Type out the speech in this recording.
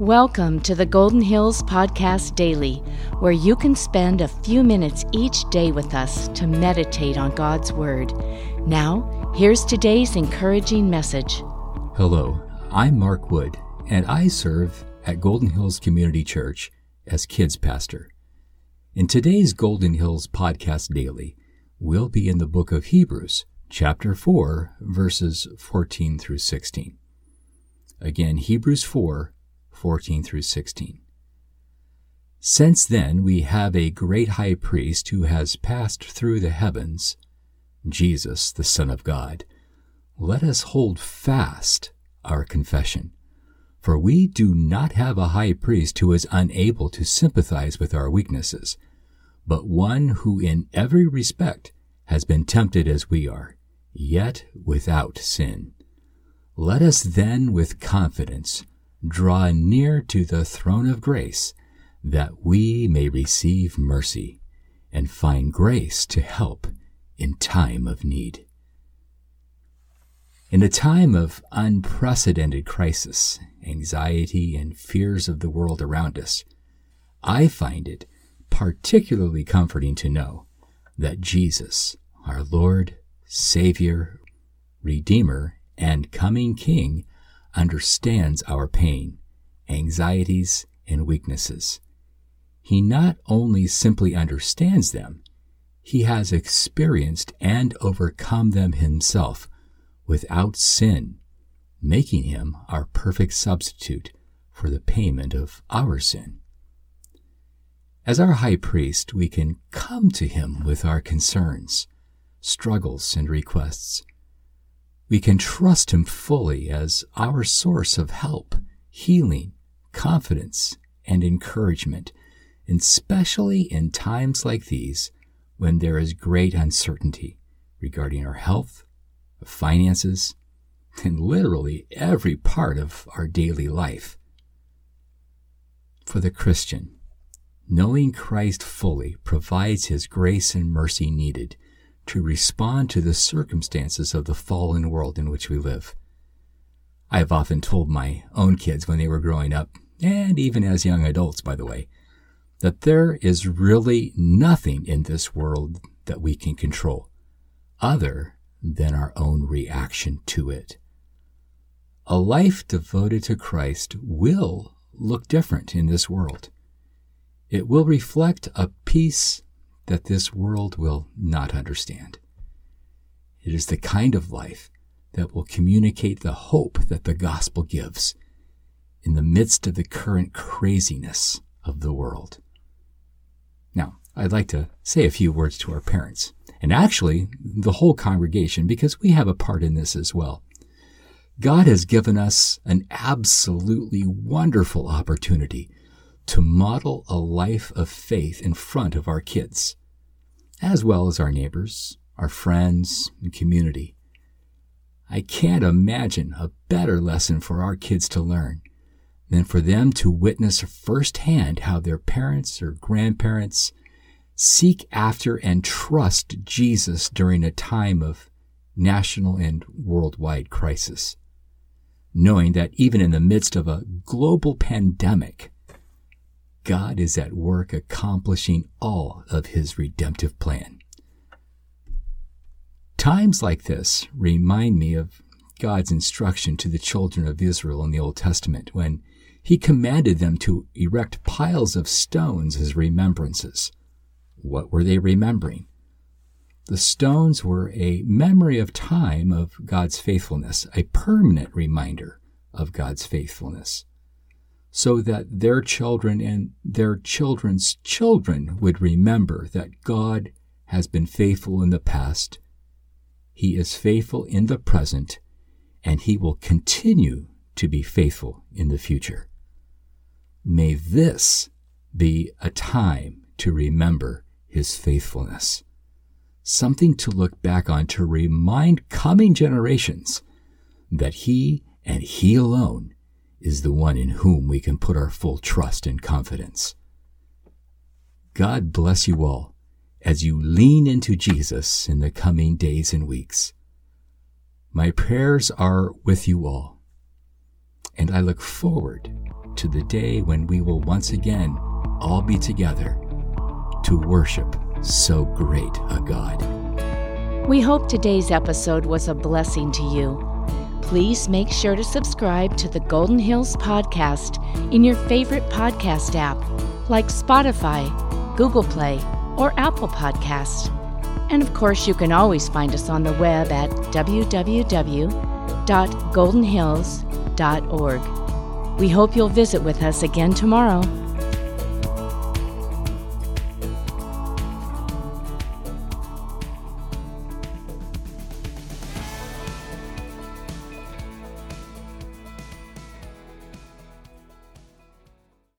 Welcome to the Golden Hills Podcast Daily, where you can spend a few minutes each day with us to meditate on God's Word. Now, here's today's encouraging message. Hello, I'm Mark Wood, and I serve at Golden Hills Community Church as kids pastor. In today's Golden Hills Podcast Daily, we'll be in the book of Hebrews, chapter 4, verses 14 through 16. Again, Hebrews 4, 14 through 16. Since then, we have a great high priest who has passed through the heavens, Jesus, the Son of God. Let us hold fast our confession. For we do not have a high priest who is unable to sympathize with our weaknesses, but one who in every respect has been tempted as we are, yet without sin. Let us then with confidence draw near to the throne of grace that we may receive mercy and find grace to help in time of need. In a time of unprecedented crisis, anxiety, and fears of the world around us, I find it particularly comforting to know that Jesus, our Lord, Savior, Redeemer, and coming King, understands our pain, anxieties, and weaknesses. He not only simply understands them, he has experienced and overcome them himself without sin, making him our perfect substitute for the payment of our sin. As our high priest, we can come to him with our concerns, struggles, and requests we can trust Him fully as our source of help, healing, confidence, and encouragement, especially in times like these when there is great uncertainty regarding our health, finances, and literally every part of our daily life. For the Christian, knowing Christ fully provides his grace and mercy needed to respond to the circumstances of the fallen world in which we live. I have often told my own kids when they were growing up, and even as young adults, by the way, that there is really nothing in this world that we can control other than our own reaction to it. A life devoted to Christ will look different in this world. It will reflect a peace that this world will not understand. It is the kind of life that will communicate the hope that the gospel gives in the midst of the current craziness of the world. Now, I'd like to say a few words to our parents, and actually the whole congregation, because we have a part in this as well. God has given us an absolutely wonderful opportunity to model a life of faith in front of our kids, as well as our neighbors, our friends, and community. I can't imagine a better lesson for our kids to learn than for them to witness firsthand how their parents or grandparents seek after and trust Jesus during a time of national and worldwide crisis. Knowing that even in the midst of a global pandemic, God is at work accomplishing all of his redemptive plan. Times like this remind me of God's instruction to the children of Israel in the Old Testament when he commanded them to erect piles of stones as remembrances. What were they remembering? The stones were a memory of time of God's faithfulness, a permanent reminder of God's faithfulness so that their children and their children's children would remember that God has been faithful in the past, He is faithful in the present, and He will continue to be faithful in the future. May this be a time to remember His faithfulness, something to look back on to remind coming generations that He and He alone is the one in whom we can put our full trust and confidence. God bless you all as you lean into Jesus in the coming days and weeks. My prayers are with you all, and I look forward to the day when we will once again all be together to worship so great a God. We hope today's episode was a blessing to you. Please make sure to subscribe to the Golden Hills Podcast in your favorite podcast app like Spotify, Google Play, or Apple Podcast. And of course, you can always find us on the web at www.goldenhills.org. We hope you'll visit with us again tomorrow.